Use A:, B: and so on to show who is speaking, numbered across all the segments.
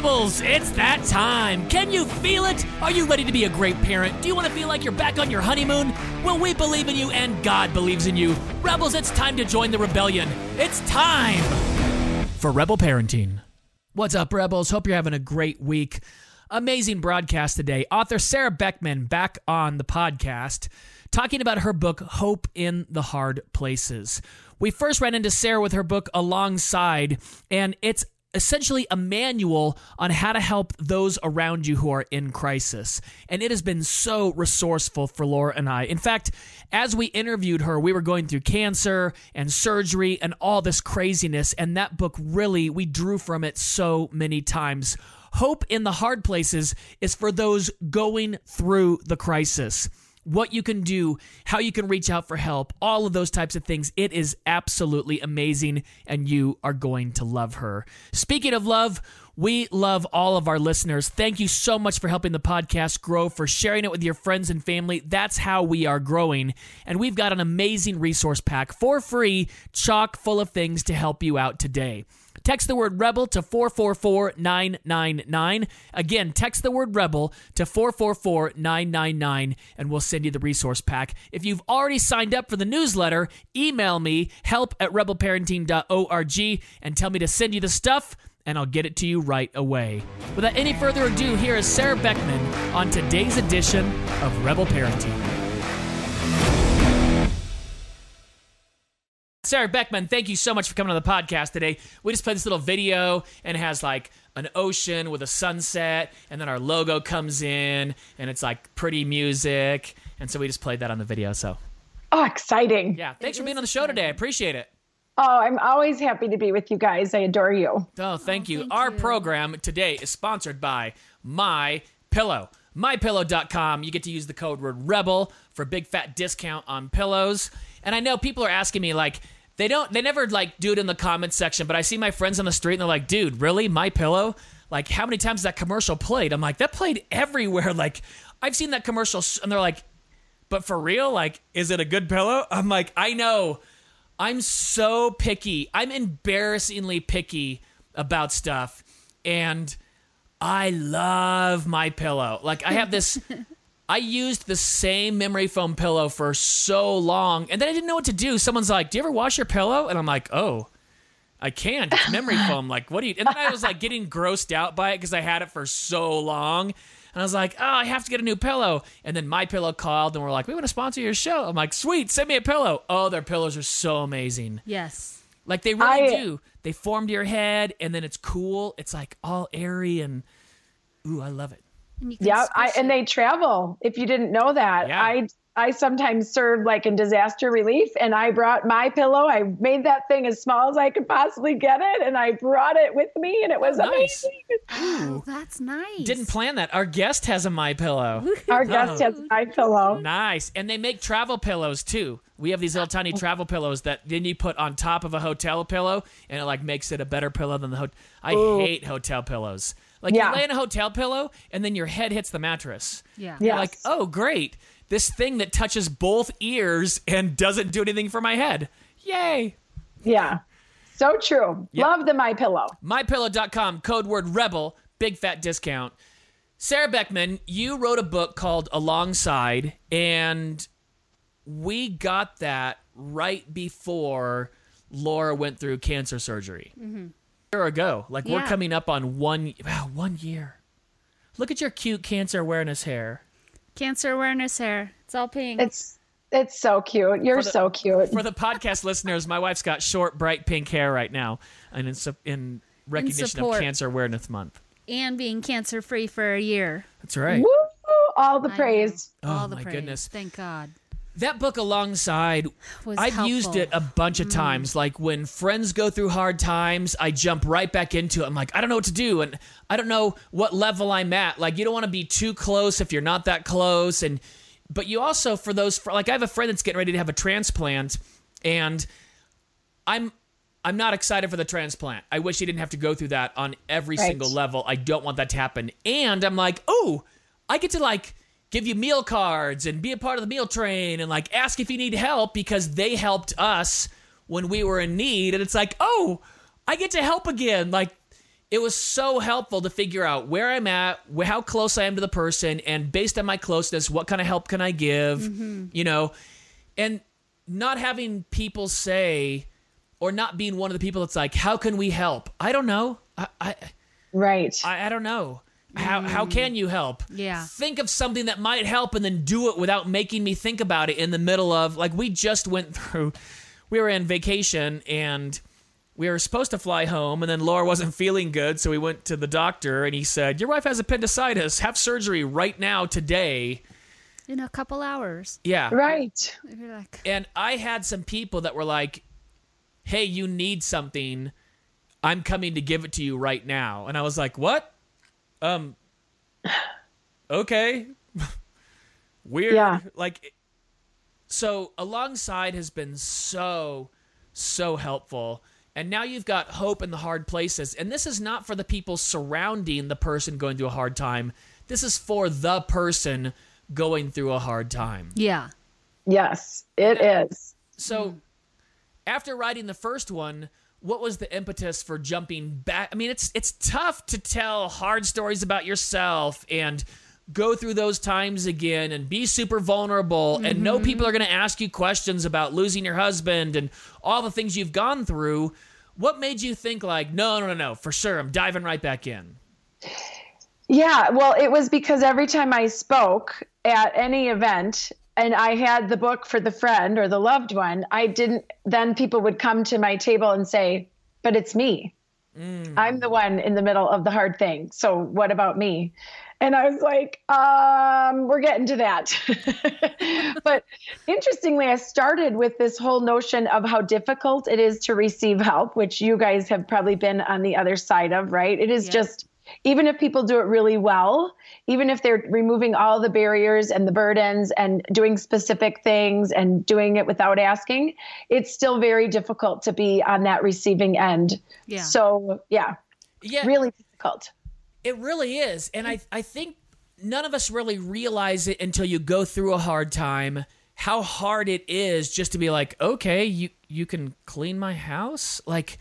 A: Rebels, it's that time. Can you feel it? Are you ready to be a great parent? Do you want to feel like you're back on your honeymoon? Well, we believe in you and God believes in you. Rebels, it's time to join the rebellion. It's time for Rebel Parenting. What's up, Rebels? Hope you're having a great week. Amazing broadcast today. Author Sarah Beckman back on the podcast talking about her book, Hope in the Hard Places. We first ran into Sarah with her book Alongside, and it's essentially a manual on how to help those around you who are in crisis. And it has been so resourceful for Laura and I. In fact, as we interviewed her, we were going through cancer and surgery and all this craziness. And that book really, we drew from it so many times. Hope in the hard places is for those going through the crisis what you can do, how you can reach out for help, all of those types of things. It is absolutely amazing, and you are going to love her. Speaking of love, we love all of our listeners. Thank you so much for helping the podcast grow, for sharing it with your friends and family. That's how we are growing. And we've got an amazing resource pack for free, chock full of things to help you out today. Text the word rebel to 444999. Again, text the word rebel to 444999 and we'll send you the resource pack. If you've already signed up for the newsletter, email me help at rebelparenting.org and tell me to send you the stuff and I'll get it to you right away. Without any further ado, here is Sarah Beckman on today's edition of Rebel Parenting. Sarah Beckman, thank you so much for coming on the podcast today. We just played this little video and it has like an ocean with a sunset, and then our logo comes in and it's like pretty music. And so we just played that on the video. So,
B: Oh, exciting.
A: yeah, thanks for being on the show today. I appreciate it.
B: Oh, I'm always happy to be with you guys. I adore you.
A: Oh, thank you.
C: Oh, thank
A: Our
C: you.
A: program today is sponsored by My Pillow. MyPillow.com. You get to use the code word rebel for a big fat discount on pillows. And I know people are asking me like they don't they never like do it in the comments section, but I see my friends on the street and they're like, "Dude, really? My Pillow? Like how many times that commercial played?" I'm like, "That played everywhere." Like I've seen that commercial and they're like, "But for real? Like is it a good pillow?" I'm like, "I know. I'm so picky. I'm embarrassingly picky about stuff. And I love my pillow. Like I have this I used the same memory foam pillow for so long and then I didn't know what to do. Someone's like, "Do you ever wash your pillow?" And I'm like, "Oh, I can't. It's memory foam. Like, what do you?" And then I was like getting grossed out by it because I had it for so long. And I was like, "Oh, I have to get a new pillow." And then my pillow called and we're like, "We want to sponsor your show." I'm like, "Sweet, send me a pillow." Oh, their pillows are so amazing.
C: Yes.
A: Like they really
B: I-
A: do. They form to your head, and then it's cool. It's like all airy and ooh, I love it.
C: And you can
B: Yeah, I, and they travel. If you didn't know that,
A: Yeah.
B: I I sometimes serve like in disaster relief, and I brought my pillow. I made that thing as small as I could possibly get it, and I brought it with me, and it was
A: Oh, nice.
B: amazing.
C: Oh, that's nice.
A: Didn't plan that. Our guest has a my pillow.
B: Our guest oh. has my pillow.
A: nice, and they make travel pillows too. We have these little tiny travel pillows that then you put on top of a hotel pillow, and it like makes it a better pillow than the hotel. I hate hotel pillows. Like
B: Yeah.
A: you lay in a hotel pillow, and then your head hits the mattress.
C: Yeah.
B: Yeah.
A: Like, oh great, this thing that touches both ears and doesn't do anything for my head. Yay!
B: Yeah, so true.
A: Yep.
B: Love the my pillow.
A: mypillow.com code word rebel big fat discount sarah beckman you wrote a book called alongside and we got that right before laura went through cancer surgery a year ago like we're coming up on one wow one year look at your cute cancer awareness hair
C: Cancer awareness hair. It's all pink.
B: It's it's so cute. You're
A: the-
B: so cute.
A: for the podcast listeners my wife's got short bright pink hair right now and in, in recognition of cancer awareness month
C: and being cancer free for a year.
A: that's right
B: Woo! All the
C: I know.
B: praise.
C: all
A: Oh,
C: the
A: my
C: praise.
A: goodness.
C: Thank God.
A: That book alongside,
C: Was
A: I've used it a bunch of mm. times. Like when friends go through hard times, I jump right back into it. I'm like, I don't know what to do, and I don't know what level I'm at. Like you don't want to be too close if you're not that close, and but you also for those for, like I have a friend that's getting ready to have a transplant, and I'm I'm not excited for the transplant. I wish he didn't have to go through that on every
B: Right.
A: single level. I don't want that to happen. And I'm like, oh, I get to like give you meal cards and be a part of the meal train and like ask if you need help because they helped us when we were in need. And it's like, oh, I get to help again. Like it was so helpful to figure out where I'm at, how close I am to the person, and based on my closeness, what kind of help can I give? Mm-hmm. You know, and not having people say, or not being one of the people that's like, how can we help? I don't know. I I,
B: Right.
A: I, I don't know. How how mm. can you help?
C: Yeah.
A: Think of something that might help and then do it without making me think about it in the middle of like we just went through we were in vacation and we were supposed to fly home and then Laura wasn't feeling good so we went to the doctor and he said your wife has appendicitis have surgery right now today
C: In a couple hours.
A: yeah
B: right.
A: And I had some people that were like, "Hey, you need something. I'm coming to give it to you right now." And I was like, "What?" Um okay. Weird.
B: Yeah.
A: Like so alongside has been so so helpful. And now you've got hope in the hard places. And this is not for the people surrounding the person going through a hard time. This is for the person going through a hard time.
C: yeah.
B: Yes, it is.
A: So, after writing the first one, what was the impetus for jumping back? I mean, it's it's tough to tell hard stories about yourself and go through those times again and be super vulnerable and know mm-hmm. people are going to ask you questions about losing your husband and all the things you've gone through. What made you think like, no, no, no, no, for sure, I'm diving right back in?
B: Yeah, well, it was because every time I spoke at any event and I had the book for the friend or the loved one, I didn't, then people would come to my table and say, but it's me. I'm the one in the middle of the hard thing. So what about me? And I was like, um, we're getting to that. but interestingly, I started with this whole notion of how difficult it is to receive help, which you guys have probably been on the other side of, right? It is
C: Yeah.
B: just, even if people do it really well, even if they're removing all the barriers and the burdens and doing specific things and doing it without asking, it's still very difficult to be on that receiving end.
C: Yeah.
B: So, yeah,
A: Yeah,
B: really difficult.
A: It really is. And I, I think none of us really realize it until you go through a hard time how hard it is just to be like, okay, you, you can clean my house? Like,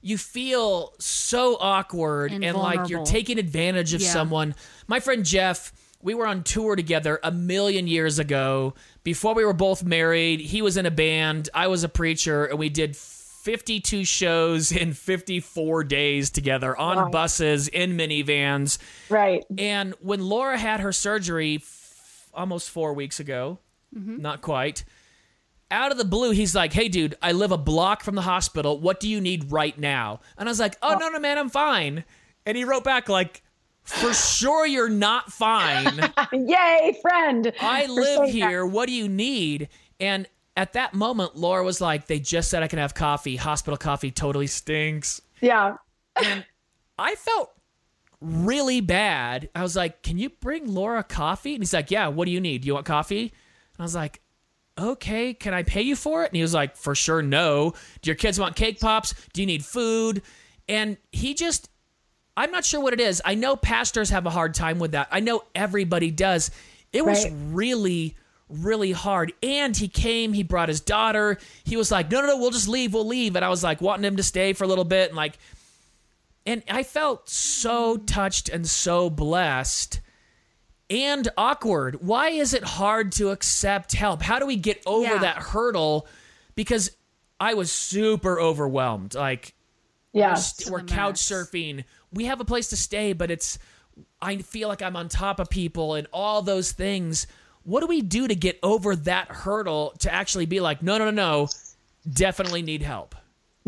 A: you feel so awkward and,
C: And
A: like you're taking advantage of
C: Yeah.
A: someone. My friend Jeff, we were on tour together a million years ago. Before we were both married, he was in a band, I was a preacher, and we did 52 shows in 54 days together on
B: Wow.
A: buses, in minivans.
B: Right.
A: And when Laura had her surgery f- almost four weeks ago, mm-hmm. not quite, out of the blue, he's like, Hey, dude, I live a block from the hospital. What do you need right now? And I was like, Oh, no, no, man, I'm fine. And he wrote back, like, For sure you're not fine.
B: Yay, friend.
A: I
B: For
A: live
B: saying that.
A: here. What do you need? And at that moment, Laura was like, They just said I can have coffee. Hospital coffee totally stinks.
B: Yeah.
A: And I felt really bad. I was like, "Can you bring Laura coffee?" And he's like, "Yeah. What do you need? Do you want coffee?" And I was like, "Okay. Can I pay you for it?" And he was like, "For sure, no. Do your kids want cake pops? Do you need food?" And he just I'm not sure what it is. I know pastors have a hard time with that. I know everybody does. It was really really hard. And he came, he brought his daughter. He was like, "No, no, no, we'll just leave. We'll leave." And I was like wanting him to stay for a little bit and like and I felt so touched and so blessed and awkward. Why is it hard to accept help? How do we get over
C: Yeah.
A: that hurdle? Because I was super overwhelmed. Like,
B: Yes.
A: we're
C: the
A: couch surfing. We have a place to stay, but it's, I feel like I'm on top of people and all those things. What do we do to get over that hurdle to actually be like, no, no, no, no, definitely need help?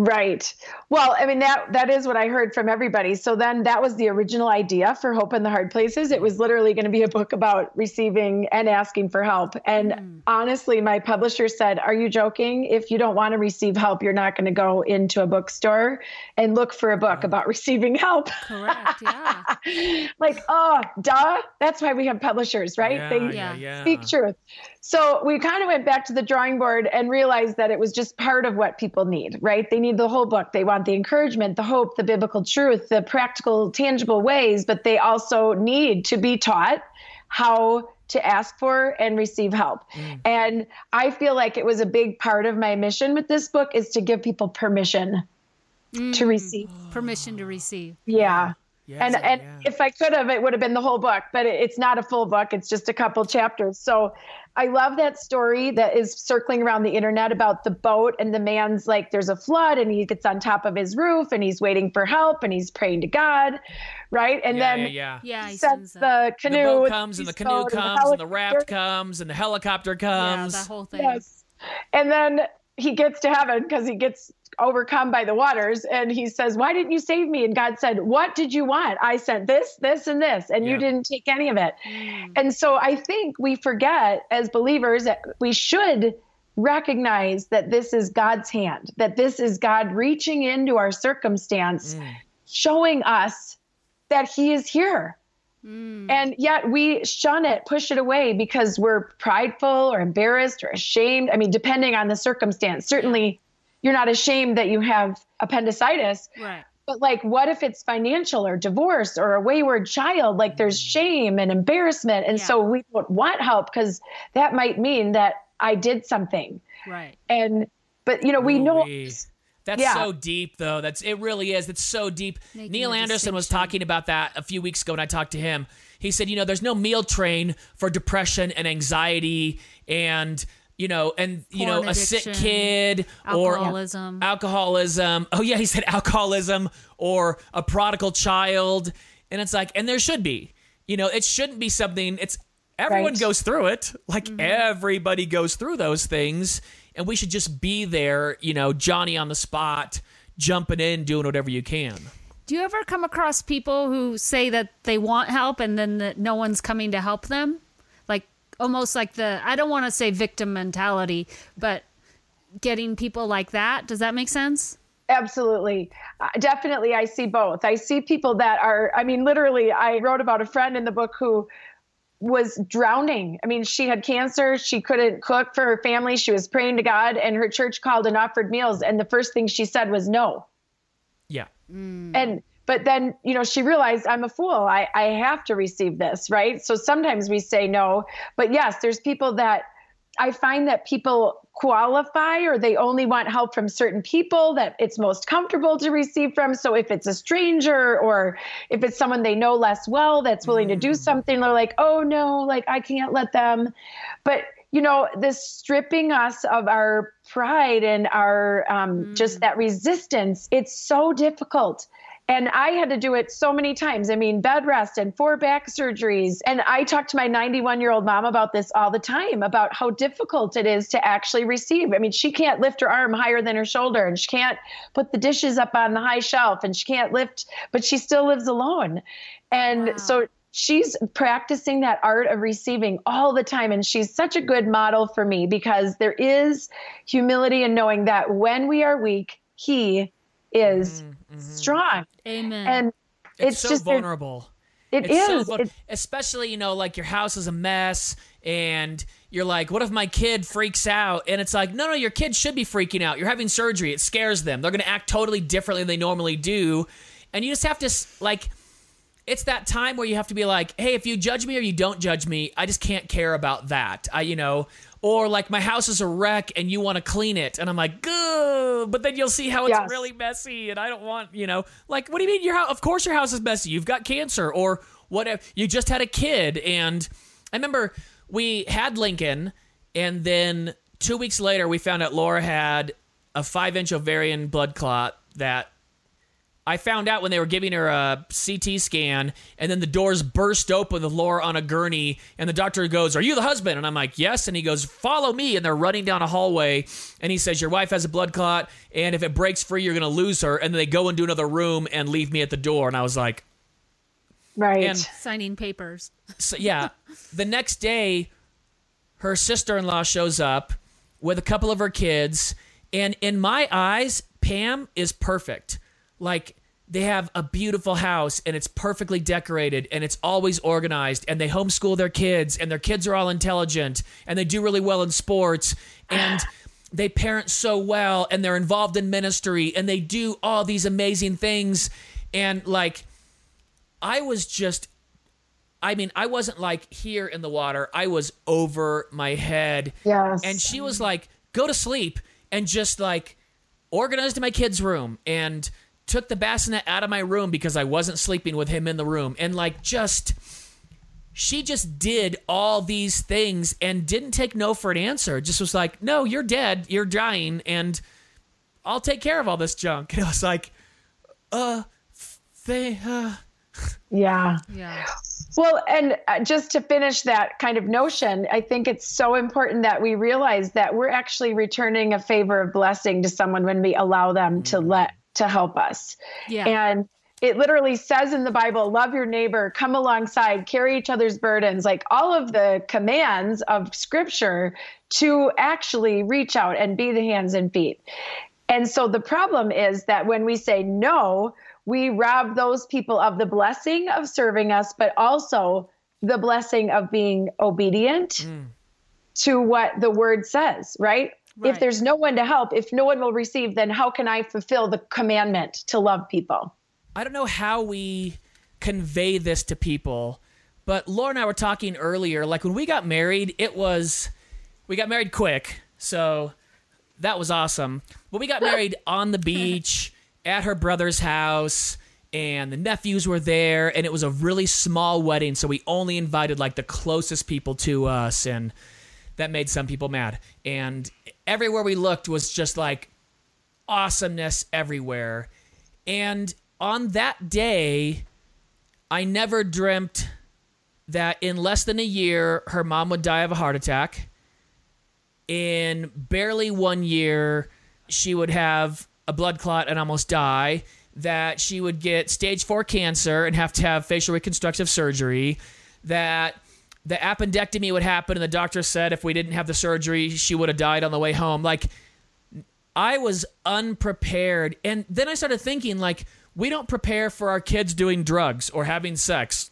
B: Right. Well, I mean that that is what I heard from everybody. So then that was the original idea for Hope in the Hard Places. It was literally going to be a book about receiving and asking for help. And hmm. honestly, my publisher said, "Are you joking? If you don't want to receive help, you're not going to go into a bookstore and look for a book about receiving help."
C: Correct. Yeah.
B: like, oh, duh. That's why we have publishers, right?
A: Yeah,
B: they
A: yeah,
C: Yeah.
A: yeah.
B: speak truth. So we kind of went back to the drawing board and realized that it was just part of what people need, right? They need the whole book. They want the encouragement, the hope, the biblical truth, the practical, tangible ways, but they also need to be taught how to ask for and receive help. Mm. And I feel like it was a big part of my mission with this book is to give people permission to mm. receive.
C: Permission to receive.
B: Yeah.
A: Yes,
B: and oh, and
A: yeah.
B: if I could have, it would have been the whole book, but it, it's not a full book. It's just a couple chapters. So I love that story that is circling around the internet about the boat and the man's like, there's a flood and he gets on top of his roof and he's waiting for help and he's praying to God, right? And
A: yeah,
B: then
A: yeah, yeah.
C: Yeah, he
B: sends
C: sends that.
B: the
A: The
B: canoe.
A: boat comes and the canoe comes and the raft comes and the helicopter comes.
C: Yeah,
A: comes.
C: that whole thing.
B: Yes. And then he gets to heaven because he gets overcome by the waters and he says, Why didn't you save me? And God said, What did you want? I sent this, this, and this, and
A: Yeah.
B: you didn't take any of it.
C: Mm.
B: And so I think we forget as believers that we should recognize that this is God's hand, that this is God reaching into our circumstance,
A: Mm.
B: showing us that He is here.
C: Mm.
B: And yet we shun it, push it away because we're prideful or embarrassed or ashamed. I mean, depending on the circumstance. Certainly, you're not ashamed that you have appendicitis,
C: Right.
B: but like, what if it's financial or divorce or a wayward child? Like, there's shame and embarrassment. And
C: Yeah.
B: so we don't want help because that might mean that I did something.
C: Right.
B: And, but you know, we know.
A: Ooh-wee. That's
B: Yeah.
A: so deep, though. That's it. Really is. It's so deep.
C: Making
A: Neil Anderson was talking about that a few weeks ago when I talked to him. He said, you know, there's no meal train for depression and anxiety and you know, and you know, a sick kid or
C: Alcoholism.
A: alcoholism. Oh yeah, he said alcoholism or a prodigal child, and it's like, and there should be. You know, it shouldn't be something. It's everyone
B: Right.
A: goes through it. Like
C: Mm-hmm.
A: everybody goes through those things, and we should just be there. You know, Johnny on the spot, jumping in, doing whatever you can.
C: Do you ever come across people who say that they want help and then that no one's coming to help them? Like almost like the I don't want to say victim mentality, but getting people like that. Does that make sense?
B: Absolutely. Uh, definitely, I see both. I see people that are, I mean, literally, I wrote about a friend in the book who was drowning. I mean, she had cancer. She couldn't cook for her family. She was praying to God, and her church called and offered meals. And the first thing she said was no.
A: Yeah. Mm.
B: And, but then, you know, she realized I'm a fool. I, I have to receive this, right? So sometimes we say no. But yes, there's people that I find that people qualify or they only want help from certain people that it's most comfortable to receive from. So if it's a stranger or if it's someone they know less well that's willing to do something, they're like, oh no, like I can't let them. But you know, this stripping us of our pride and our um, just that resistance, it's so difficult. And I had to do it so many times. I mean, bed rest and four back surgeries. And I talk to my 91 year old mom about this all the time about how difficult it is to actually receive. I mean, she can't lift her arm higher than her shoulder and she can't put the dishes up on the high shelf and she can't lift, but she still lives alone. And
C: Wow.
B: so she's practicing that art of receiving all the time. And she's such a good model for me because there is humility in knowing that when we are weak, He is mm-hmm, mm-hmm. strong.
C: Amen.
B: And
A: It's,
B: it's,
A: so
B: just
A: vulnerable.
B: it
A: it's
B: is.
A: so vul- especially you know like your house is a mess and you're like what if my kid freaks out and it's like no no your kid should be freaking out you're having surgery it scares them they're going to act totally differently than they normally do and you just have to like it's that time where you have to be like hey if you judge me or you don't judge me i just can't care about that i you know or like my house is a wreck and you want to clean it. And i'm like good but then you'll see how it's
B: Yes.
A: really messy and i don't want you know like what do you mean your house of course your house is messy. You've got cancer or whatever you just had a kid. And i remember we had lincoln and then two weeks later we found out laura had a five inch ovarian blood clot that I found out when they were giving her a CT scan, and then the doors burst open with Laura on a gurney, and the doctor goes, Are you the husband? And I'm like, Yes. And he goes, Follow me. And they're running down a hallway, and he says, Your wife has a blood clot, and if it breaks free, you're going to lose her. And then they go into another room and leave me at the door. And I was like,
B: right.
A: and
C: Signing papers.
A: so yeah, the next day, her sister in law shows up with a couple of her kids, and in my eyes, Pam is perfect. Like they have a beautiful house and it's perfectly decorated and it's always organized and they homeschool their kids and their kids are all intelligent and they do really well in sports and they parent so well and they're involved in ministry and they do all these amazing things and like I was just I mean, I wasn't like here in the water. I was over my head.
B: Yes.
A: And she was like, go to sleep and just like organized my kids' room and took the bassinet out of my room because I wasn't sleeping with him in the room. And like just she just did all these things and didn't take no for an answer. Just was like, "No, you're dead. You're dying and I'll take care of all this junk." And I was like, "Uh, they uh
B: Yeah.
C: Yeah.
B: Well, and uh, just to finish that kind of notion, I think it's so important that we realize that we're actually returning a favor of blessing to someone when we allow them to let to help us.
C: Yeah.
B: And it literally says in the Bible, love your neighbor, come alongside, carry each other's burdens, like all of the commands of scripture to actually reach out and be the hands and feet. And so the problem is that when we say no, we rob those people of the blessing of serving us, but also the blessing of being obedient mm. to what the word says, right?
C: Right.
B: If there's no one to help, if no one will receive, then how can I fulfill the commandment to love people?
A: I don't know how we convey this to people, but Laura and I were talking earlier. Like when we got married, it was we got married quick, so that was awesome. But we got married on the beach at her brother's house, and the nephews were there, and it was a really small wedding, so we only invited like the closest people to us, and that made some people mad. And everywhere we looked was just like awesomeness everywhere. And on that day, I never dreamt that in less than a year, her mom would die of a heart attack. In barely one year, she would have a blood clot and almost die. That she would get stage four cancer and have to have facial reconstructive surgery. That the appendectomy would happen, and the doctor said if we didn't have the surgery, she would have died on the way home. Like, I was unprepared. And then I started thinking, like, we don't prepare for our kids doing drugs or having sex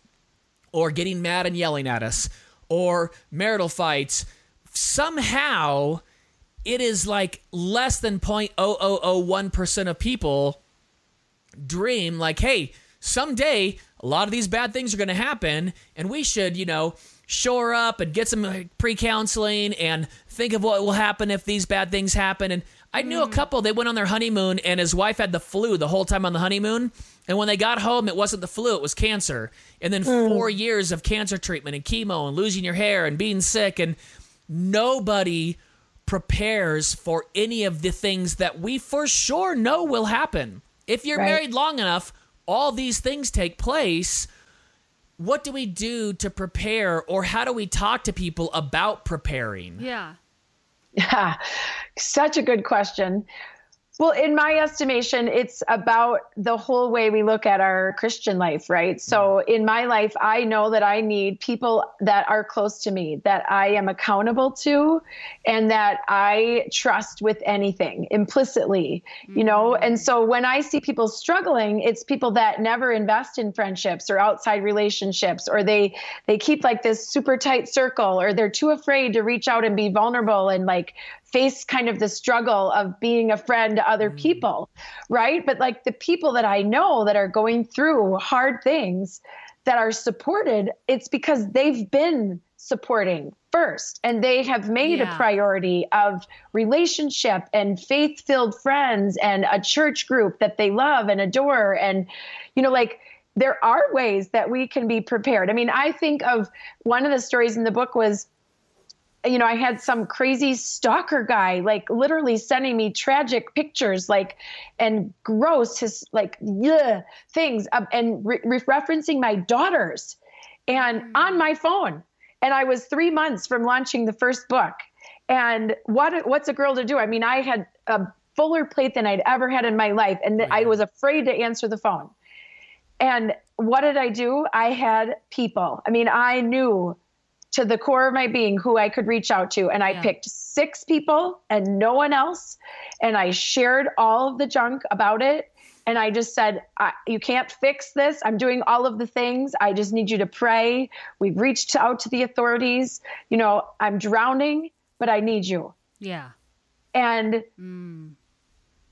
A: or getting mad and yelling at us or marital fights. Somehow, it is like less than 0.0001% of people dream, like, hey, someday a lot of these bad things are going to happen, and we should, you know, shore up and get some pre counseling and think of what will happen if these bad things happen. And I knew a mm. couple, they went on their honeymoon, and his wife had the flu the whole time on the honeymoon. And when they got home, it wasn't the flu, it was cancer. And then mm. four years of cancer treatment and chemo and losing your hair and being sick. And nobody prepares for any of the things that we for sure know will happen. If you're
B: Right.
A: married long enough, all these things take place. What do we do to prepare, or how do we talk to people about preparing?
C: Yeah.
B: Yeah, such a good question. Well, in my estimation, it's about the whole way we look at our Christian life, right? So, mm-hmm. in my life, I know that I need people that are close to me, that I am accountable to, and that I trust with anything implicitly, you know? Mm-hmm. And so, when I see people struggling, it's people that never invest in friendships or outside relationships, or they they keep like this super tight circle, or they're too afraid to reach out and be vulnerable and like face kind of the struggle of being a friend to other mm. people, right? But like the people that I know that are going through hard things that are supported, it's because they've been supporting first and they have made
C: Yeah.
B: a priority of relationship and faith-filled friends and a church group that they love and adore and you know like there are ways that we can be prepared. I mean, I think of one of the stories in the book was you know, I had some crazy stalker guy, like literally sending me tragic pictures, like, and gross, his like, yeah, things, um, and re- re- referencing my daughters, and on my phone. And I was three months from launching the first book. And what what's a girl to do? I mean, I had a fuller plate than I'd ever had in my life, and I was afraid to answer the phone. And what did I do? I had people. I mean, I knew to the core of my being who I could reach out to. And I
C: Yeah.
B: picked six people and no one else. And I shared all of the junk about it. And I just said, I, You can't fix this. I'm doing all of the things. I just need you to pray. We've reached out to the authorities. You know, I'm drowning, but I need you.
C: Yeah.
B: And mm.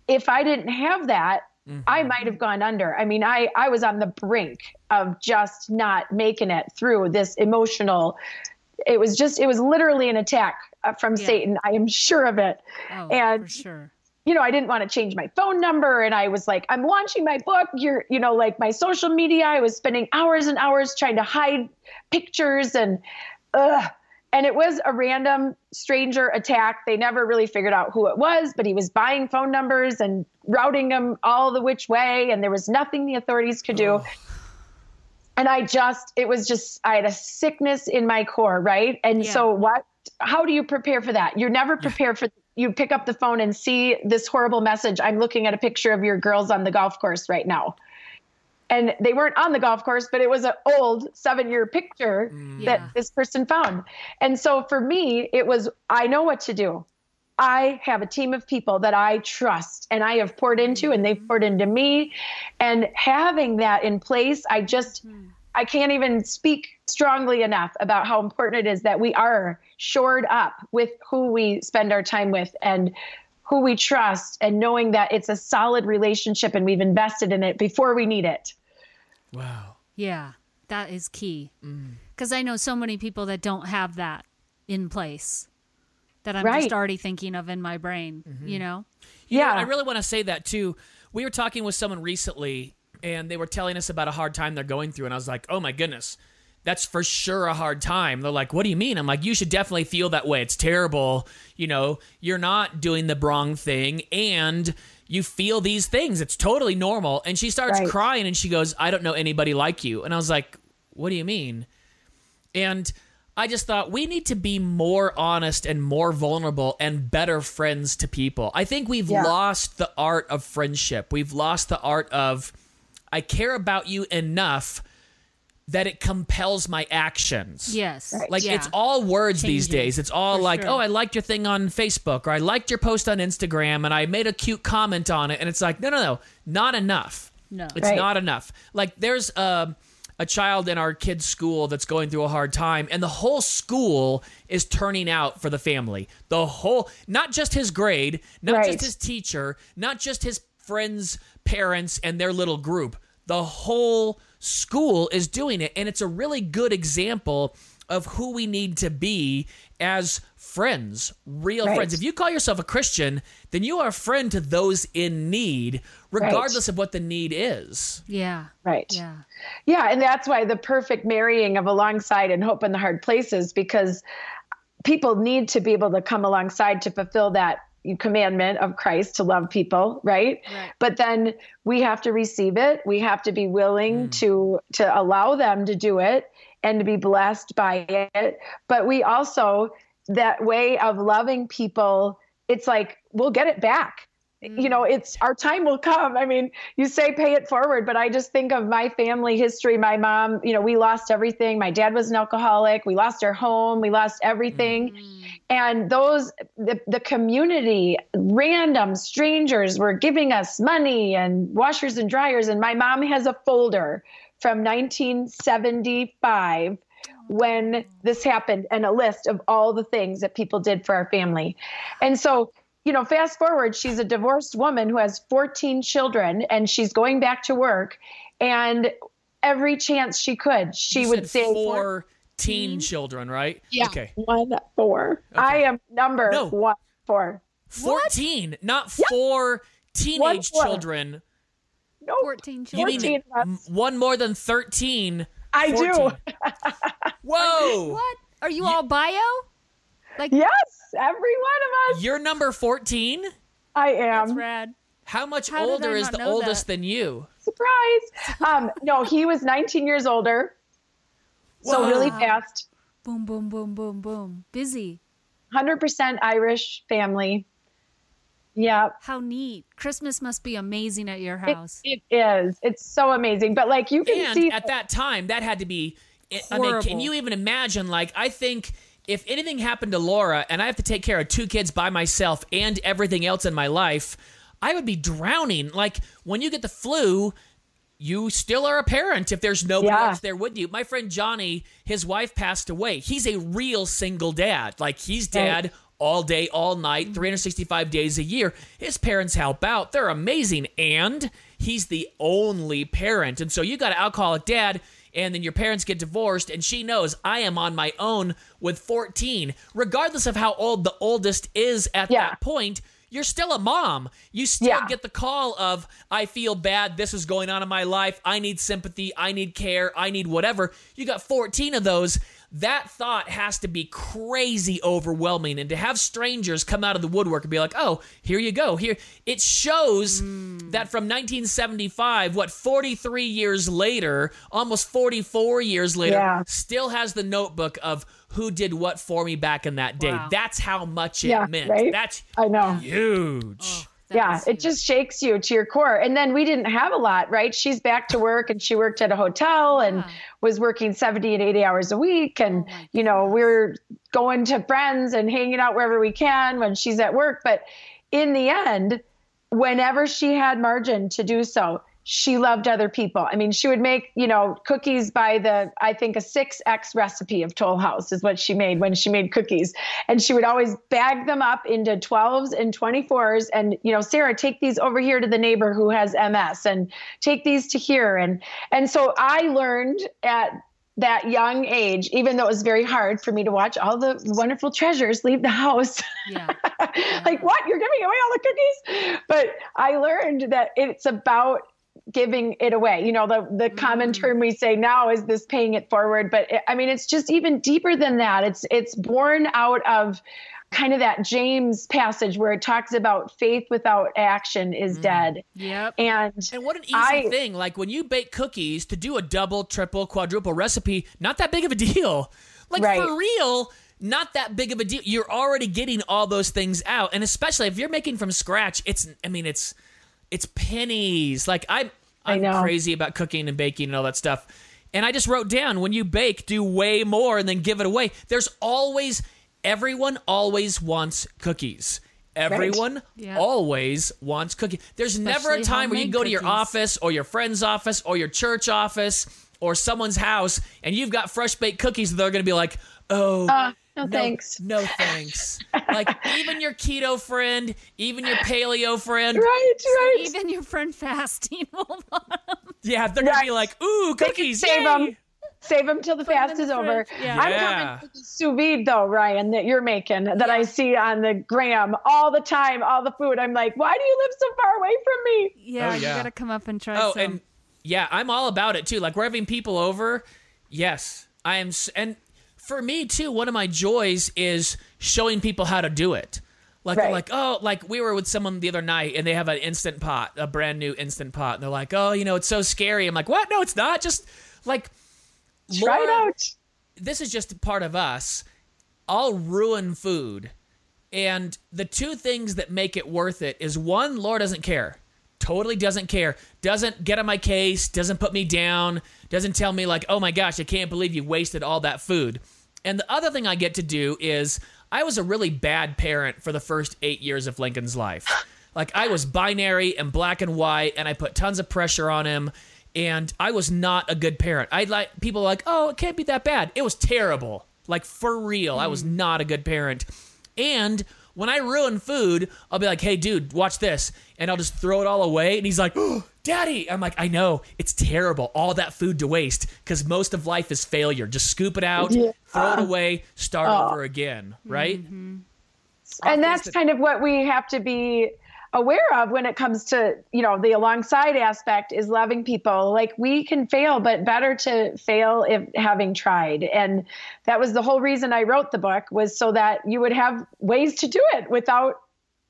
B: if I didn't have that, I might have gone under. I mean, I, I was on the brink of just not making it through this emotional. It was just, it was literally an attack uh, from
C: Yeah.
B: Satan. I am sure of it.
C: Oh,
B: And-
C: for sure.
B: you know, I didn't want to change my phone number. And I was like, I'm launching my book. You're, you know, like my social media, I was spending hours and hours trying to hide pictures and, ugh. And it was a random stranger attack. They never really figured out who it was, but he was buying phone numbers and routing them all the which way. And there was nothing the authorities could do. And I just, it was just, I had a sickness in my core, right? And
C: Yeah.
B: so, what, how do you prepare for that? You're never prepared for, you pick up the phone and see this horrible message. I'm looking at a picture of your girls on the golf course right now. And they weren't on the golf course, but it was an old seven year picture mm.
C: that
B: this person found. And so for me, it was, I know what to do. I have a team of people that I trust and I have poured into and they've mm. poured into me. And having that in place, I just, hmm. I can't even speak strongly enough about how important it is that we are shored up with who we spend our time with and who we trust and knowing that it's a solid relationship and we've invested in it before we need it.
A: Wow.
C: Yeah, that is key.
A: Mm.
C: Because I know so many people that don't have that in place that I'm
B: Right.
C: just already thinking of in my brain,
A: Mm-hmm.
C: you know?
A: You know,
B: Yeah.
A: I really want to say that too. We were talking with someone recently, and they were telling us about a hard time they're going through, and I was like, "Oh my goodness, that's for sure a hard time." They're like, "What do you mean?" I'm like, "You should definitely feel that way. It's terrible. You know, you're not doing the wrong thing, and." You feel these things. It's totally normal. And she starts
B: Right.
A: crying and she goes, I don't know anybody like you. And I was like, What do you mean? And I just thought we need to be more honest and more vulnerable and better friends to people. I think we've
B: Yeah.
A: lost the art of friendship. We've lost the art of I care about you enough that it compels my actions.
C: Yes.
A: Like
C: Yeah.
A: it's all words these days. It's all
C: for
A: like,
C: sure.
A: oh, I liked your thing on Facebook or I liked your post on Instagram and I made a cute comment on it. And it's like, no, no, no, not enough.
C: No.
A: It's
B: Right.
A: not enough. Like there's a, a child in our kid's school that's going through a hard time and the whole school is turning out for the family. The whole, not just his grade, not
B: Right.
A: just his teacher, not just his friends, parents, and their little group. The whole school is doing it. And it's a really good example of who we need to be as friends, real
B: Right.
A: friends. If you call yourself a Christian, then you are a friend to those in need, regardless of what the need is.
C: Yeah.
B: Right.
C: Yeah.
B: Yeah, and that's why the perfect marrying of alongside and hope in the hard places because people need to be able to come alongside to fulfill that commandment of Christ to love people, right?
C: Right.
B: But then we have to receive it. We have to be willing mm. to to allow them to do it and to be blessed by it. But we also that way of loving people, it's like we'll get it back. You know, mm. it's our time will come. I mean, you say pay it forward, but I just think of my family history. My mom, you know, we lost everything. My dad was an alcoholic. We lost our home. We lost everything. Mm. And those, the, the community, random strangers were giving us money and washers and dryers. And my mom has a folder from 1975 when this happened and a list of all the things that people did for our family. And so, you know, fast forward, she's a divorced woman who has 14 children and she's going back to work. And every chance she could, she
A: You
B: would say,
A: four teen children, right?
B: yeah,
A: Okay.
B: one, four. I am number
A: No.
B: one, four.
A: 14, not four teenage
B: four.
A: children.
B: No,
C: 14
A: You
C: children.
A: mean
B: 14 of
A: m-
B: us.
A: one more than 13?
B: I do.
A: Whoa.
C: What? Are you all bio? Like,
B: Yes, every one of us.
A: You're number 14?
B: I am.
C: that's
B: am.
C: rad.
A: How much
C: How
A: older is the oldest
C: that?
A: than you?
B: Surprise. Um, no, he was 19 years older. So
A: Wow.
B: really fast.
C: Boom, boom, boom, boom, boom. Busy.
B: 100% Irish family. Yeah,
C: How neat. Christmas must be amazing at your
B: it,
C: house.
B: it is. It's so amazing. But like you can
A: And
B: see,
A: at that time, that had to be. I mean, can you even imagine? Like, I think if anything happened to Laura and I have to take care of two kids by myself and everything else in my life, I would be drowning. Like, when you get the flu, you still are a parent if there's nobody
B: Yeah.
A: else there with you. My friend Johnny, his wife passed away. He's a real single dad. Like, he's dad. All day, all night, mm-hmm. 365 days a year. His parents help out. They're amazing. And he's the only parent. And so you got an alcoholic dad, and then your parents get divorced, and she knows I am on my own with 14. Regardless of how old the oldest is at
B: Yeah.
A: that point, you're still a mom. You still
B: Yeah.
A: get the call of, I feel bad. This is going on in my life. I need sympathy. I need care. I need whatever. You got 14 of those. That thought has to be crazy overwhelming. And to have strangers come out of the woodwork and be like, oh, here you go. Here. It shows hmm. that from 1975, what, 43 years later, almost 44 years later,
B: Yeah.
A: still has the notebook of who did what for me back in that day.
C: Wow.
A: That's how much it
B: Yeah,
A: meant.
B: right?
A: That's
B: I know.
A: huge.
C: That
B: yeah, it just shakes you to your core. And then we didn't have a lot, right? She's back to work and she worked at a hotel and
C: Yeah.
B: was working 70 and 80 hours a week. And,
C: Oh
B: you know, we're going to friends and hanging out wherever we can when she's at work. But in the end, whenever she had margin to do so, she loved other people. I mean, she would make, you know, cookies by the, I think a 6X recipe of Toll House is what she made when she made cookies. And she would always bag them up into 12s and 24s. And, you know, Sarah, take these over here to the neighbor who has MS and take these to here. And, and so I learned at that young age, even though it was very hard for me to watch all the wonderful treasures leave the house.
C: Yeah.
B: like what you're giving away all the cookies but i learned that it's about giving it away you know the the mm-hmm. common term we say now is this paying it forward but it, i mean it's just even deeper than that it's it's born out of kind of that james passage where it talks about faith without action is mm. dead
C: Yep.
B: and
A: And what an easy
B: I-
A: thing. Like when you bake cookies to do a double, triple, quadruple recipe, not that big of a deal. Like
B: Right.
A: for real, not that big of a deal. You're already getting all those things out. And especially if you're making from scratch, it's I mean it's it's pennies. Like I I'm
B: know.
A: crazy about cooking and baking and all that stuff. And I just wrote down when you bake, do way more and then give it away. There's always everyone always wants cookies. Everyone
C: Yeah.
A: always wants cookies. There's never a time where you
C: homemade
A: go to your office or your friend's office or your church office or someone's house and you've got fresh baked cookies and they're going to be like, "Oh,
B: uh, no,
A: no
B: thanks
A: No thanks." like even your keto friend, even your paleo friend,
B: right right
C: Even your friend fasting will want 'em.
A: yeah, they're going to be like, "Ooh, cookies."
B: save
A: yay!"
B: them save them till the
C: Put 'em
B: fast is
C: the
B: over
C: fridge, yeah.
B: i'm
A: Yeah.
B: coming for the sous vide though ryan that you're making that i see on the gram all the time all the food i'm like why do you live so far away from me
C: Yeah,
A: Oh,
C: you gotta come up and try
A: Oh,
C: some.
A: and yeah, I'm all about it too. Like we're having people over. Yes, I am. And for me too, one of my joys is showing people how to do it. Like
B: Right.
A: like, oh, like we were with someone the other night and they have an instant pot, a brand new instant pot, and they're like, oh, you know, it's so scary. I'm like, what? No, it's not. Just like
B: try it out
A: this is just part of us. I'll ruin food. And the two things that make it worth it is one, Laura doesn't care. Totally doesn't care. Doesn't get on my case, doesn't put me down, doesn't tell me, like, oh my gosh, I can't believe you wasted all that food. And the other thing I get to do is I was a really bad parent for the first eight years of Lincoln's life. Like, I was binary and black and white, and I put tons of pressure on him and I was not a good parent. I like people like, oh, it can't be that bad. It was terrible, like for real. I was mm. not a good parent. And when I ruin food, I'll be like, hey, dude, watch this, and I'll just throw it all away. And he's like, oh, daddy. I'm like, I know it's terrible, all that food to waste, because most of life is failure. Just scoop it out,
B: Yeah.
A: throw it ah. away, start over oh. again, right? Mm-hmm.
B: and that's kind of what we have to be aware of when it comes to you know the alongside aspect is loving people. Like we can fail but better to fail if having tried. And that was the whole reason i wrote the book was so that you would have ways to do it without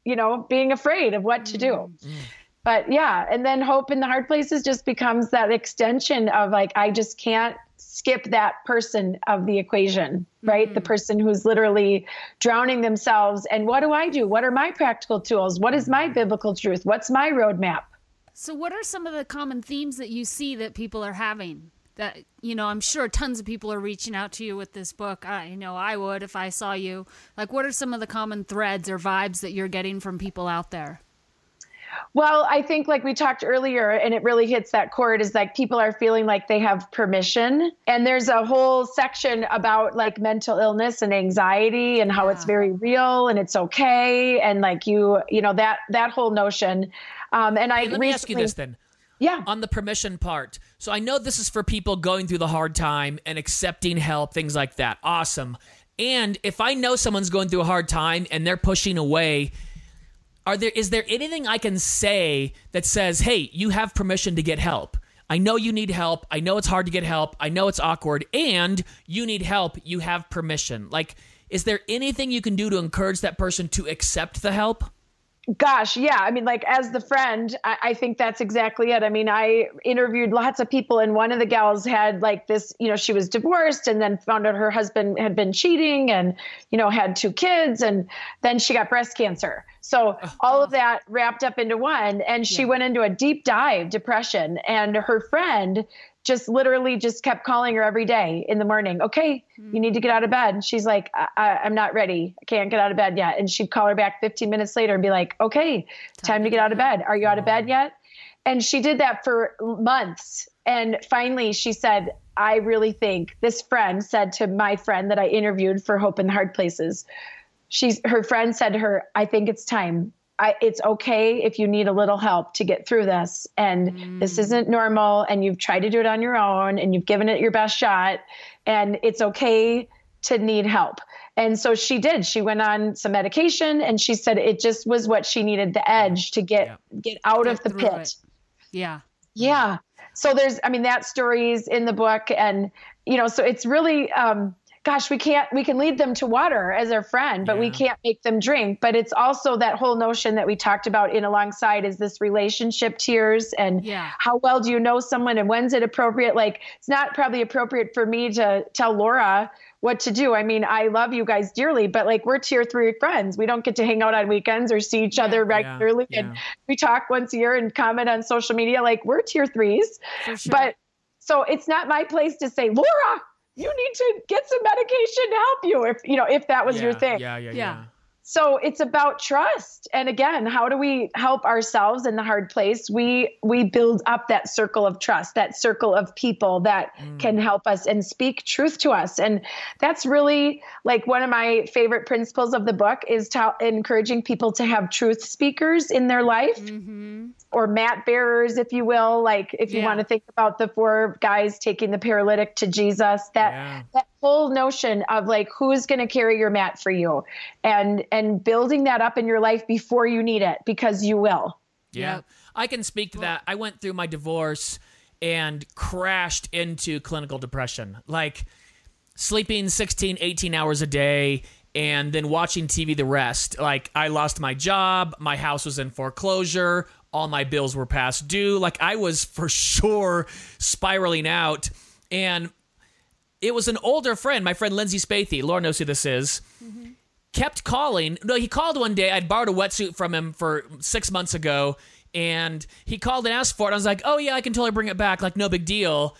B: you know being afraid of what to do. Mm-hmm. But yeah and then hope in the hard places just becomes that extension of like i just can't skip that person of the equation right the mm-hmm. person who's literally drowning themselves and what do i do what are my practical tools what is my mm-hmm. biblical truth what's my roadmap
C: So, what are some of the common themes that you see that people are having? That, you know, I'm sure tons of people are reaching out to you with this book. I know I would if I saw you. Like, what are some of the common threads or vibes that you're getting from people out there?
B: Well, I think like we talked earlier, and it really hits that chord is like people are feeling like they have permission. And there's a whole section about like mental illness and anxiety and how it's very real and it's okay. And like you, you know, that that whole notion. Um, and I
A: Hey, let me ask you this then.
B: Yeah.
A: on the permission part. So I know this is for people going through the hard time and accepting help, things like that. Awesome. And if I know someone's going through a hard time and they're pushing away, are there is there anything I can say that says, "Hey, you have permission to get help." I know you need help. I know it's hard to get help. I know it's awkward and you need help. You have permission. Like is there anything you can do to encourage that person to accept the help?
B: Gosh, yeah. I mean, like as the friend, I, I, think that's exactly it. I mean, I interviewed lots of people, and one of the gals had like this, you know, she was divorced and then found out her husband had been cheating and, you know, had two kids, and then she got breast cancer. So all of that wrapped up into one. And she yeah. went into a deep dive depression, and her friend just literally just kept calling her every day in the morning. Okay, mm-hmm. you need to get out of bed. And she's like, I- am not ready. I can't get out of bed yet. And she'd call her back 15 minutes later and be like, okay, time, time to get out of bed. Are you out of bed yet? And she did that for months. And finally, she said, I really think this friend said to my friend that I interviewed for Hope in the Hard Places, she's her friend said to her, I think it's time. I, it's okay if you need a little help to get through this. And mm. this isn't normal. And you've tried to do it on your own and you've given it your best shot. And it's okay to need help. And so she did. She went on some medication and she said it just was what she needed the edge to get yeah. get out get of the pit. It.
C: Yeah.
B: Yeah. So there's I mean that story's in the book and you know so it's really um gosh, we can't, we can lead them to water as our friend, but yeah. we can't make them drink. But it's also that whole notion that we talked about in alongside is this relationship tiers and yeah. how well do you know someone and when's it appropriate? Like, it's not probably appropriate for me to tell Laura what to do. I mean, I love you guys dearly, but like we're tier three friends. We don't get to hang out on weekends or see each yeah, other regularly. Yeah. And we talk once a year and comment on social media. Like we're tier threes. Sure. But so it's not my place to say, Laura, you need to get some medication to help you if you know if that was
A: yeah,
B: your thing.
A: Yeah, yeah, yeah, yeah.
B: So it's about trust. And again, how do we help ourselves in the hard place? We we build up that circle of trust, that circle of people that mm. can help us and speak truth to us. And that's really like one of my favorite principles of the book is to encouraging people to have truth speakers in their life. Mm-hmm or mat bearers, if you will. Like if you yeah. want to think about the four guys taking the paralytic to Jesus, that yeah. that whole notion of like who's going to carry your mat for you, and and building that up in your life before you need it because you will.
A: Yeah, I can speak to that. I went through my divorce and crashed into clinical depression, like sleeping 16, 18 hours a day and then watching TV the rest. Like I lost my job, my house was in foreclosure, all my bills were past due. Like I was for sure spiraling out. And it was an older friend, my friend Lindsay Spathy, Laura knows who this is, mm-hmm. kept calling. No, he called one day. I'd borrowed a wetsuit from him for six months ago. And he called and asked for it. I was like, oh, yeah, I can totally bring it back. Like, no big deal.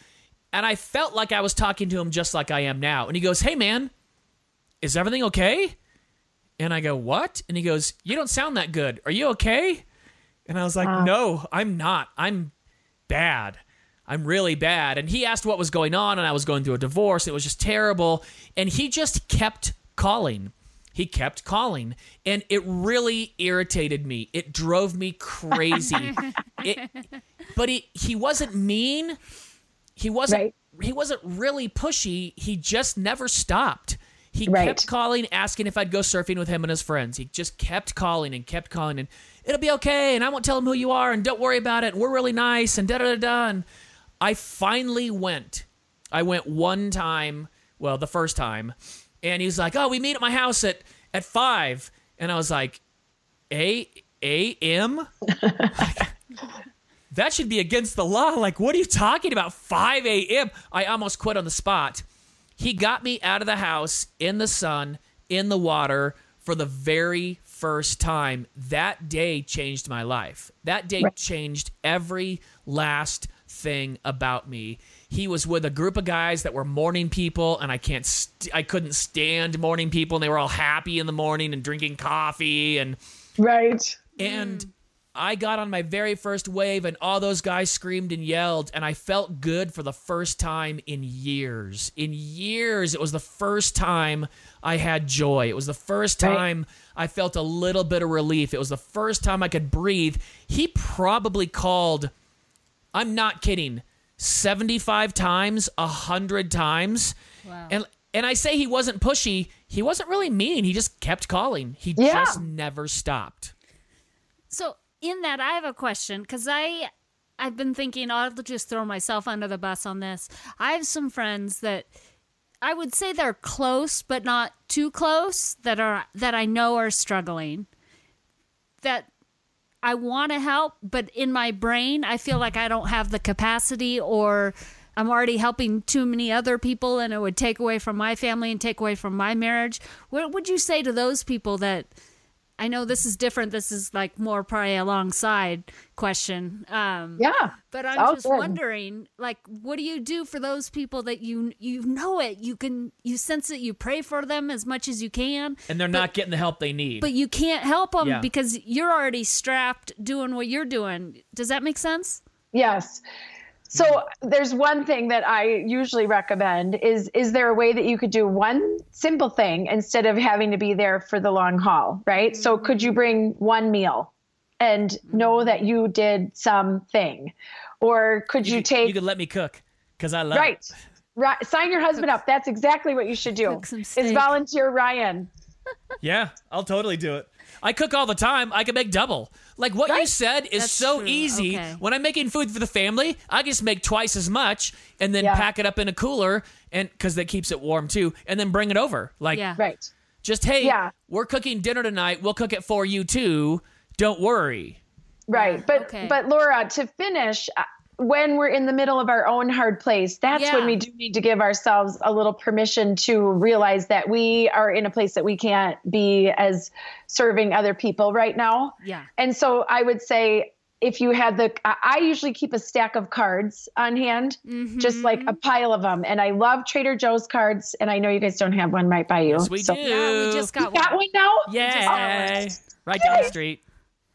A: And I felt like I was talking to him just like I am now. And he goes, hey, man, is everything okay? And I go, what? And he goes, you don't sound that good. Are you okay? And I was like, no, I'm not. I'm bad. I'm really bad. And he asked what was going on, and I was going through a divorce. It was just terrible. And he just kept calling. He kept calling. And it really irritated me. It drove me crazy. it, but he, he wasn't mean. He wasn't right. he wasn't really pushy. He just never stopped. He right. kept calling, asking if I'd go surfing with him and his friends. He just kept calling and kept calling and it'll be okay, and I won't tell him who you are, and don't worry about it, and we're really nice, and da da da da. And I finally went. I went one time, well, the first time, and he's like, "Oh, we meet at my house at at five. and I was like, "A A M." that should be against the law. Like, what are you talking about? 5 a.m. I almost quit on the spot. He got me out of the house in the sun, in the water for the very first time, that day changed my life. That day right. changed every last thing about me. He was with a group of guys that were morning people, and I can't, st- I couldn't stand morning people, and they were all happy in the morning and drinking coffee and
B: right.
A: And mm. I got on my very first wave, and all those guys screamed and yelled, and I felt good for the first time in years. In years, it was the first time I had joy. It was the first time right. I felt a little bit of relief. It was the first time I could breathe. He probably called, I'm not kidding, 75 times, 100 times. Wow. And and I say he wasn't pushy. He wasn't really mean. He just kept calling. He yeah. just never stopped.
C: So in that, I have a question because I I've been thinking I'll just throw myself under the bus on this. I have some friends that I would say they're close, but not too close. That are that I know are struggling. That I want to help, but in my brain, I feel like I don't have the capacity or. I'm already helping too many other people, and it would take away from my family and take away from my marriage. What would you say to those people that I know this is different. This is like more probably alongside question. Um,
B: Yeah.
C: but I'm just
B: good.
C: wondering, like, what do you do for those people that you you know it, you can you sense it, you pray for them as much as you can,
A: And they're not getting the help they need.
C: but you can't help them
A: Yeah.
C: because you're already strapped doing what you're doing. Does that make sense?
B: Yes. So there's one thing that I usually recommend is is there a way that you could do one simple thing instead of having to be there for the long haul, right? So mm-hmm. could you bring one meal and mm-hmm. know that you did something? Or could you,
A: could-
B: take
A: You could let me cook because I love
B: right
A: it.
B: right sign your husband up. That's exactly what you should do. Is volunteer Ryan.
A: Yeah, I'll totally do it. I cook all the time. I can make double. Like what you said is
C: That's
A: so
C: true.
A: easy.
C: Okay.
A: When I'm making food for the family, I just make twice as much and then
B: Yeah.
A: pack it up in a cooler and because that keeps it warm too, and then bring it over. Like
C: Yeah.
B: Right.
A: just hey,
B: Yeah.
A: we're cooking dinner tonight. We'll cook it for you too. Don't worry.
B: Right. But
C: okay.
B: but Laura, to finish, when we're in the middle of our own hard place, that's
C: Yeah.
B: when we do need to give ourselves a little permission to realize that we are in a place that we can't be as serving other people right now.
C: Yeah.
B: And so I would say if you had the I I usually keep a stack of cards on hand, just like
C: Mm-hmm.
B: a pile of them. And I love Trader Joe's cards and I know you guys don't have one right by you.
A: Yes, we
B: so
A: do.
C: Yeah, we just got
B: You got
C: one.
B: one now?
A: Yeah. Right down the street.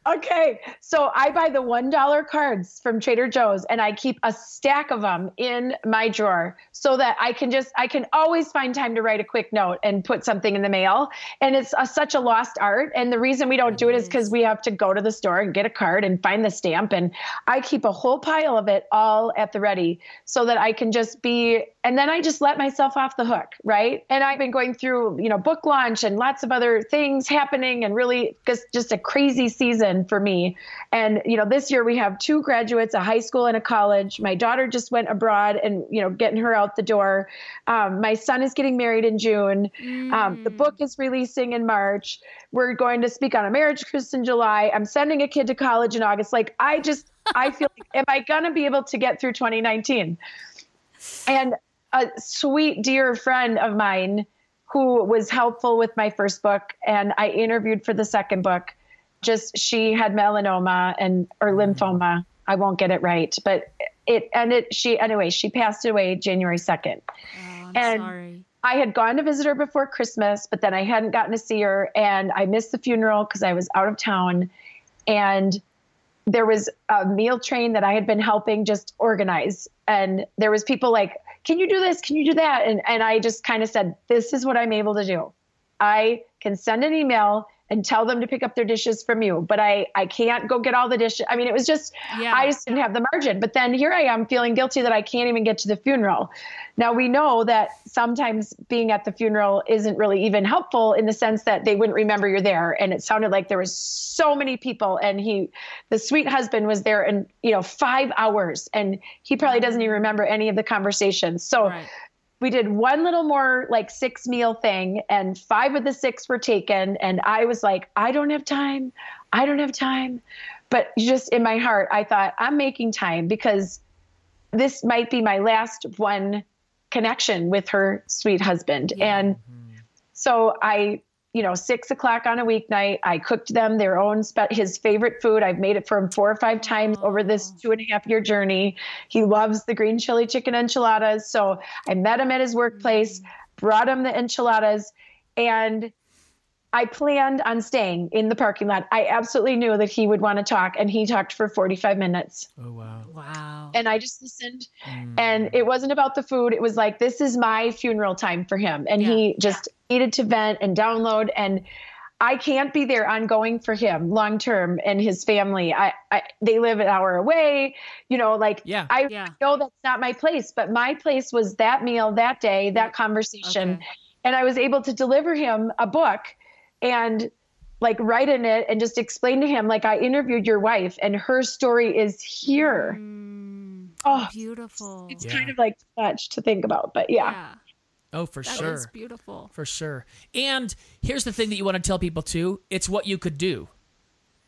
B: Okay, so I buy the one dollar cards from Trader Joe's, and I keep a stack of them in my drawer so that I can just I can always find time to write a quick note and put something in the mail. And it's a, such a lost art. And the reason we don't do it is because we have to go to the store and get a card and find the stamp. And I keep a whole pile of it all at the ready so that I can just be. And then I just let myself off the hook, right? And I've been going through, you know, book launch and lots of other things happening, and really just just a crazy season for me. And you know, this year we have two graduates, a high school and a college. My daughter just went abroad, and you know, getting her out the door. Um, my son is getting married in June. Um, the book is releasing in March. We're going to speak on a marriage cruise in July. I'm sending a kid to college in August. Like I just, I feel like, am I gonna be able to get through 2019? And a sweet, dear friend of mine who was helpful with my first book, and I interviewed for the second book. Just she had melanoma and or mm-hmm. lymphoma. I won't get it right, but it and it she anyway she passed away January second.
C: Oh, I'm
B: And-
C: sorry.
B: I had gone to visit her before Christmas, but then I hadn't gotten to see her, and I missed the funeral because I was out of town. And there was a meal train that I had been helping just organize, and there was people like, "Can you do this? Can you do that?" And and I just kind of said, "This is what I'm able to do. I can send an email." And tell them to pick up their dishes from you, but I I can't go get all the dishes. I mean, it was just
C: Yeah.
B: I just didn't have the margin. But then here I am feeling guilty that I can't even get to the funeral. Now we know that sometimes being at the funeral isn't really even helpful in the sense that they wouldn't remember you're there. And it sounded like there was so many people and he the sweet husband was there in, you know, five hours and he probably mm-hmm. doesn't even remember any of the conversations. So
C: Right.
B: We did one little more like six meal thing and five of the six were taken and i was like i don't have time. I don't have time. But just in my heart i thought i'm making time because this might be my last one connection with her sweet husband.
C: Yeah.
B: and so i you know six o'clock on a weeknight. I cooked them their own spe- his favorite food. I've made it for him four or five times over this oh. two and a half year journey. He loves the green chili chicken enchiladas. So i met him at his workplace brought him the enchiladas and I planned on staying in the parking lot. I absolutely knew that he would want to talk, and he talked for 45 minutes.
A: Oh wow.
C: Wow.
B: And I just listened, hmm. and it wasn't about the food. It was like, this is my funeral time for him. And he just needed to vent and download. And I can't be there ongoing for him long term and his family. I, I they live an hour away, you know, like
A: Yeah.
B: I
C: Yeah.
B: know that's not my place, but my place was that meal, that day, that conversation.
C: Okay.
B: And I was able to deliver him a book and like write in it and just explain to him like I interviewed your wife and her story is here.
C: Mm,
B: Oh,
C: beautiful.
B: it's
A: Yeah.
B: kind of like much to think about, but yeah.
C: yeah,
A: Oh, for
C: that is
A: sure.
C: beautiful.
A: For sure. And here's the thing that you want to tell people too it's what you could do.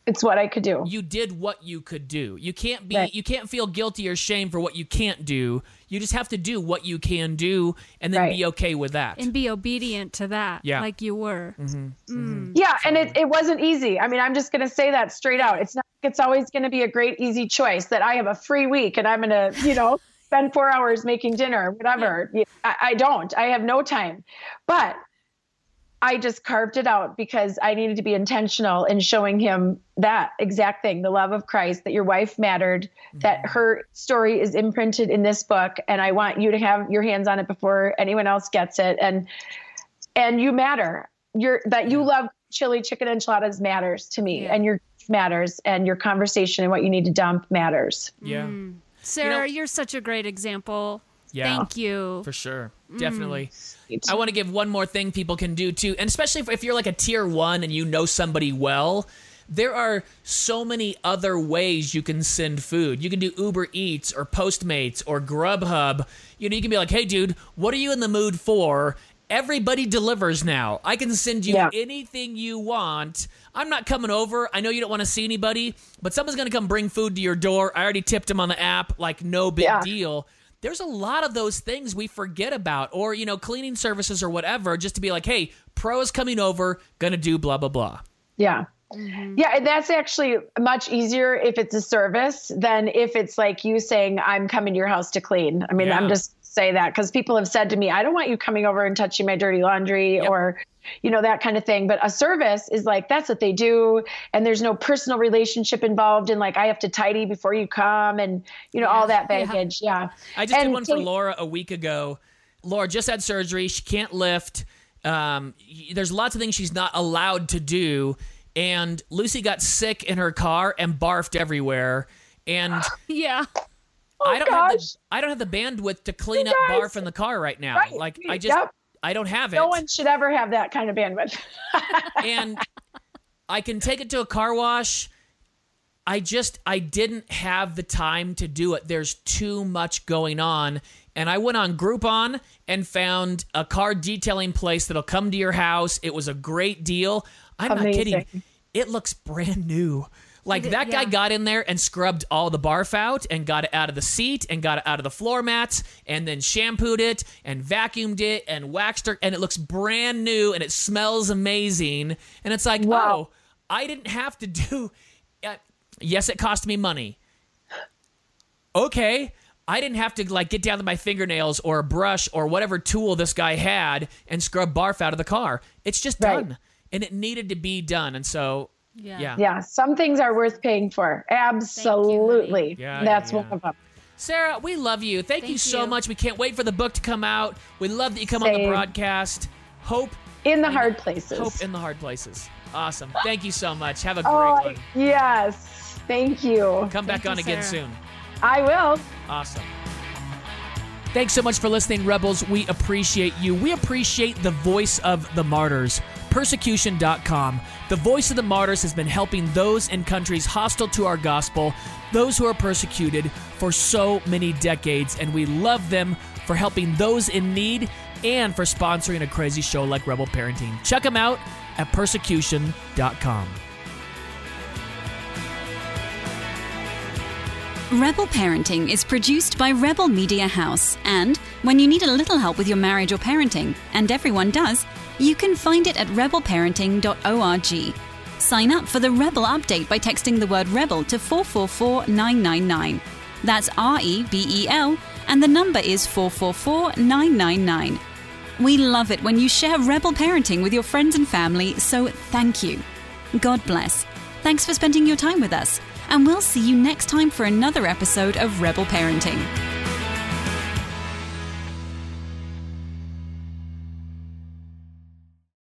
B: It's what I could do.
A: You did what you could do. You can't be
B: Right.
A: you can't feel guilty or shame for what you can't do. You just have to do what you can do and then
B: Right.
A: be okay with that.
C: And be obedient to that,
A: Yeah.
C: like you were. Mm-hmm. Mm-hmm. Mm.
B: Yeah, and it, it wasn't easy. I mean, I'm just going to say that straight out. It's not it's always going to be a great easy choice that I have a free week and I'm going to, you know, spend 4 hours making dinner or whatever. I, I don't. I have no time. But I just carved it out because I needed to be intentional in showing him that exact thing, the love of Christ, that your wife mattered, that mm-hmm. her story is imprinted in this book and I want you to have your hands on it before anyone else gets it and and you matter. Your that you love chili chicken enchiladas matters to me
C: Yeah.
B: and your matters and your conversation and what you need to dump matters.
A: yeah. Mm.
C: Sarah, you are such a great example.
A: Yeah.
C: Thank you.
A: For sure. Mm. Definitely. I want to give one more thing people can do too. And especially if, if you're like a tier one and you know somebody well, there are so many other ways you can send food. You can do Uber Eats or Postmates or Grubhub. You know, you can be like, hey, dude, what are you in the mood for? Everybody delivers now. I can send you
B: Yeah.
A: anything you want. I'm not coming over. I know you don't want to see anybody, but someone's going to come bring food to your door. I already tipped them on the app. Like, no big
B: Yeah.
A: deal there's a lot of those things we forget about or you know cleaning services or whatever just to be like hey pro is coming over gonna do blah blah blah
B: Yeah. Mm-hmm. Yeah, and that's actually much easier if it's a service than if it's like you saying, I'm coming to your house to clean. I mean,
A: Yeah.
B: I'm just say that because people have said to me, I don't want you coming over and touching my dirty laundry
A: Yep.
B: or, you know, that kind of thing. But a service is like, that's what they do. And there's no personal relationship involved. And like, I have to tidy before you come and, you know, all that baggage. Yeah.
A: i just did one for
B: take-
A: laura a week ago laura just had surgery she can't lift um, there's lots of things she's not allowed to do and lucy got sick in her car and barfed everywhere and
C: Yeah.
A: Oh, I don't have the. I don't have the bandwidth to clean up barf in the car right now.
B: Right.
A: Like I just
B: Yep.
A: I don't have it.
B: No one should ever have that kind of bandwidth.
A: and I can take it to a car wash. I just I didn't have the time to do it. There's too much going on. And I went on Groupon and found a car detailing place that'll come to your house. It was a great deal. I'm not kidding. It looks brand new. Like that guy
C: yeah.
A: got in there and scrubbed all the barf out and got it out of the seat and got it out of the floor mats and then shampooed it and vacuumed it and waxed it and it looks brand new and it smells amazing. And it's like,
B: Wow.
A: oh, I didn't have to do. Uh, yes, it cost me money. Okay. I didn't have to like get down to my fingernails or a brush or whatever tool this guy had and scrub barf out of the car. It's just
B: Right.
A: done. And it needed to be done. And so
C: Yeah.
A: yeah.
B: yeah. Some things are worth paying for. Absolutely.
A: Yeah,
B: That's
A: yeah,
B: one
A: yeah.
B: of them.
A: Sarah, we love you. Thank, you
C: Thank
A: so
C: you.
A: much. We can't wait for the book to come out. We love that you come on the broadcast. Hope
B: In the hard places.
A: hope in the hard places. Awesome. Thank you so much. Have a oh, great
B: Oh,
A: one.
B: yes. Thank you.
A: Come back
C: you,
A: on again
C: Sarah.
A: soon.
B: I will.
A: Awesome. Thanks so much for listening, Rebels. We appreciate you. We appreciate the voice of the martyrs. Persecution.com. The voice of the martyrs has been helping those in countries hostile to our gospel, those who are persecuted, for so many decades, and we love them for helping those in need and for sponsoring a crazy show like Rebel Parenting. Check them out at persecution.com.
D: Rebel Parenting is produced by Rebel Media House, and when you need a little help with your marriage or parenting, and everyone does, you can find it at rebelparenting.org. Sign up for the Rebel update by texting the word Rebel to 444999. That's R E B E L, and the number is 444999. We love it when you share Rebel Parenting with your friends and family, so thank you. God bless. Thanks for spending your time with us, and we'll see you next time for another episode of Rebel Parenting.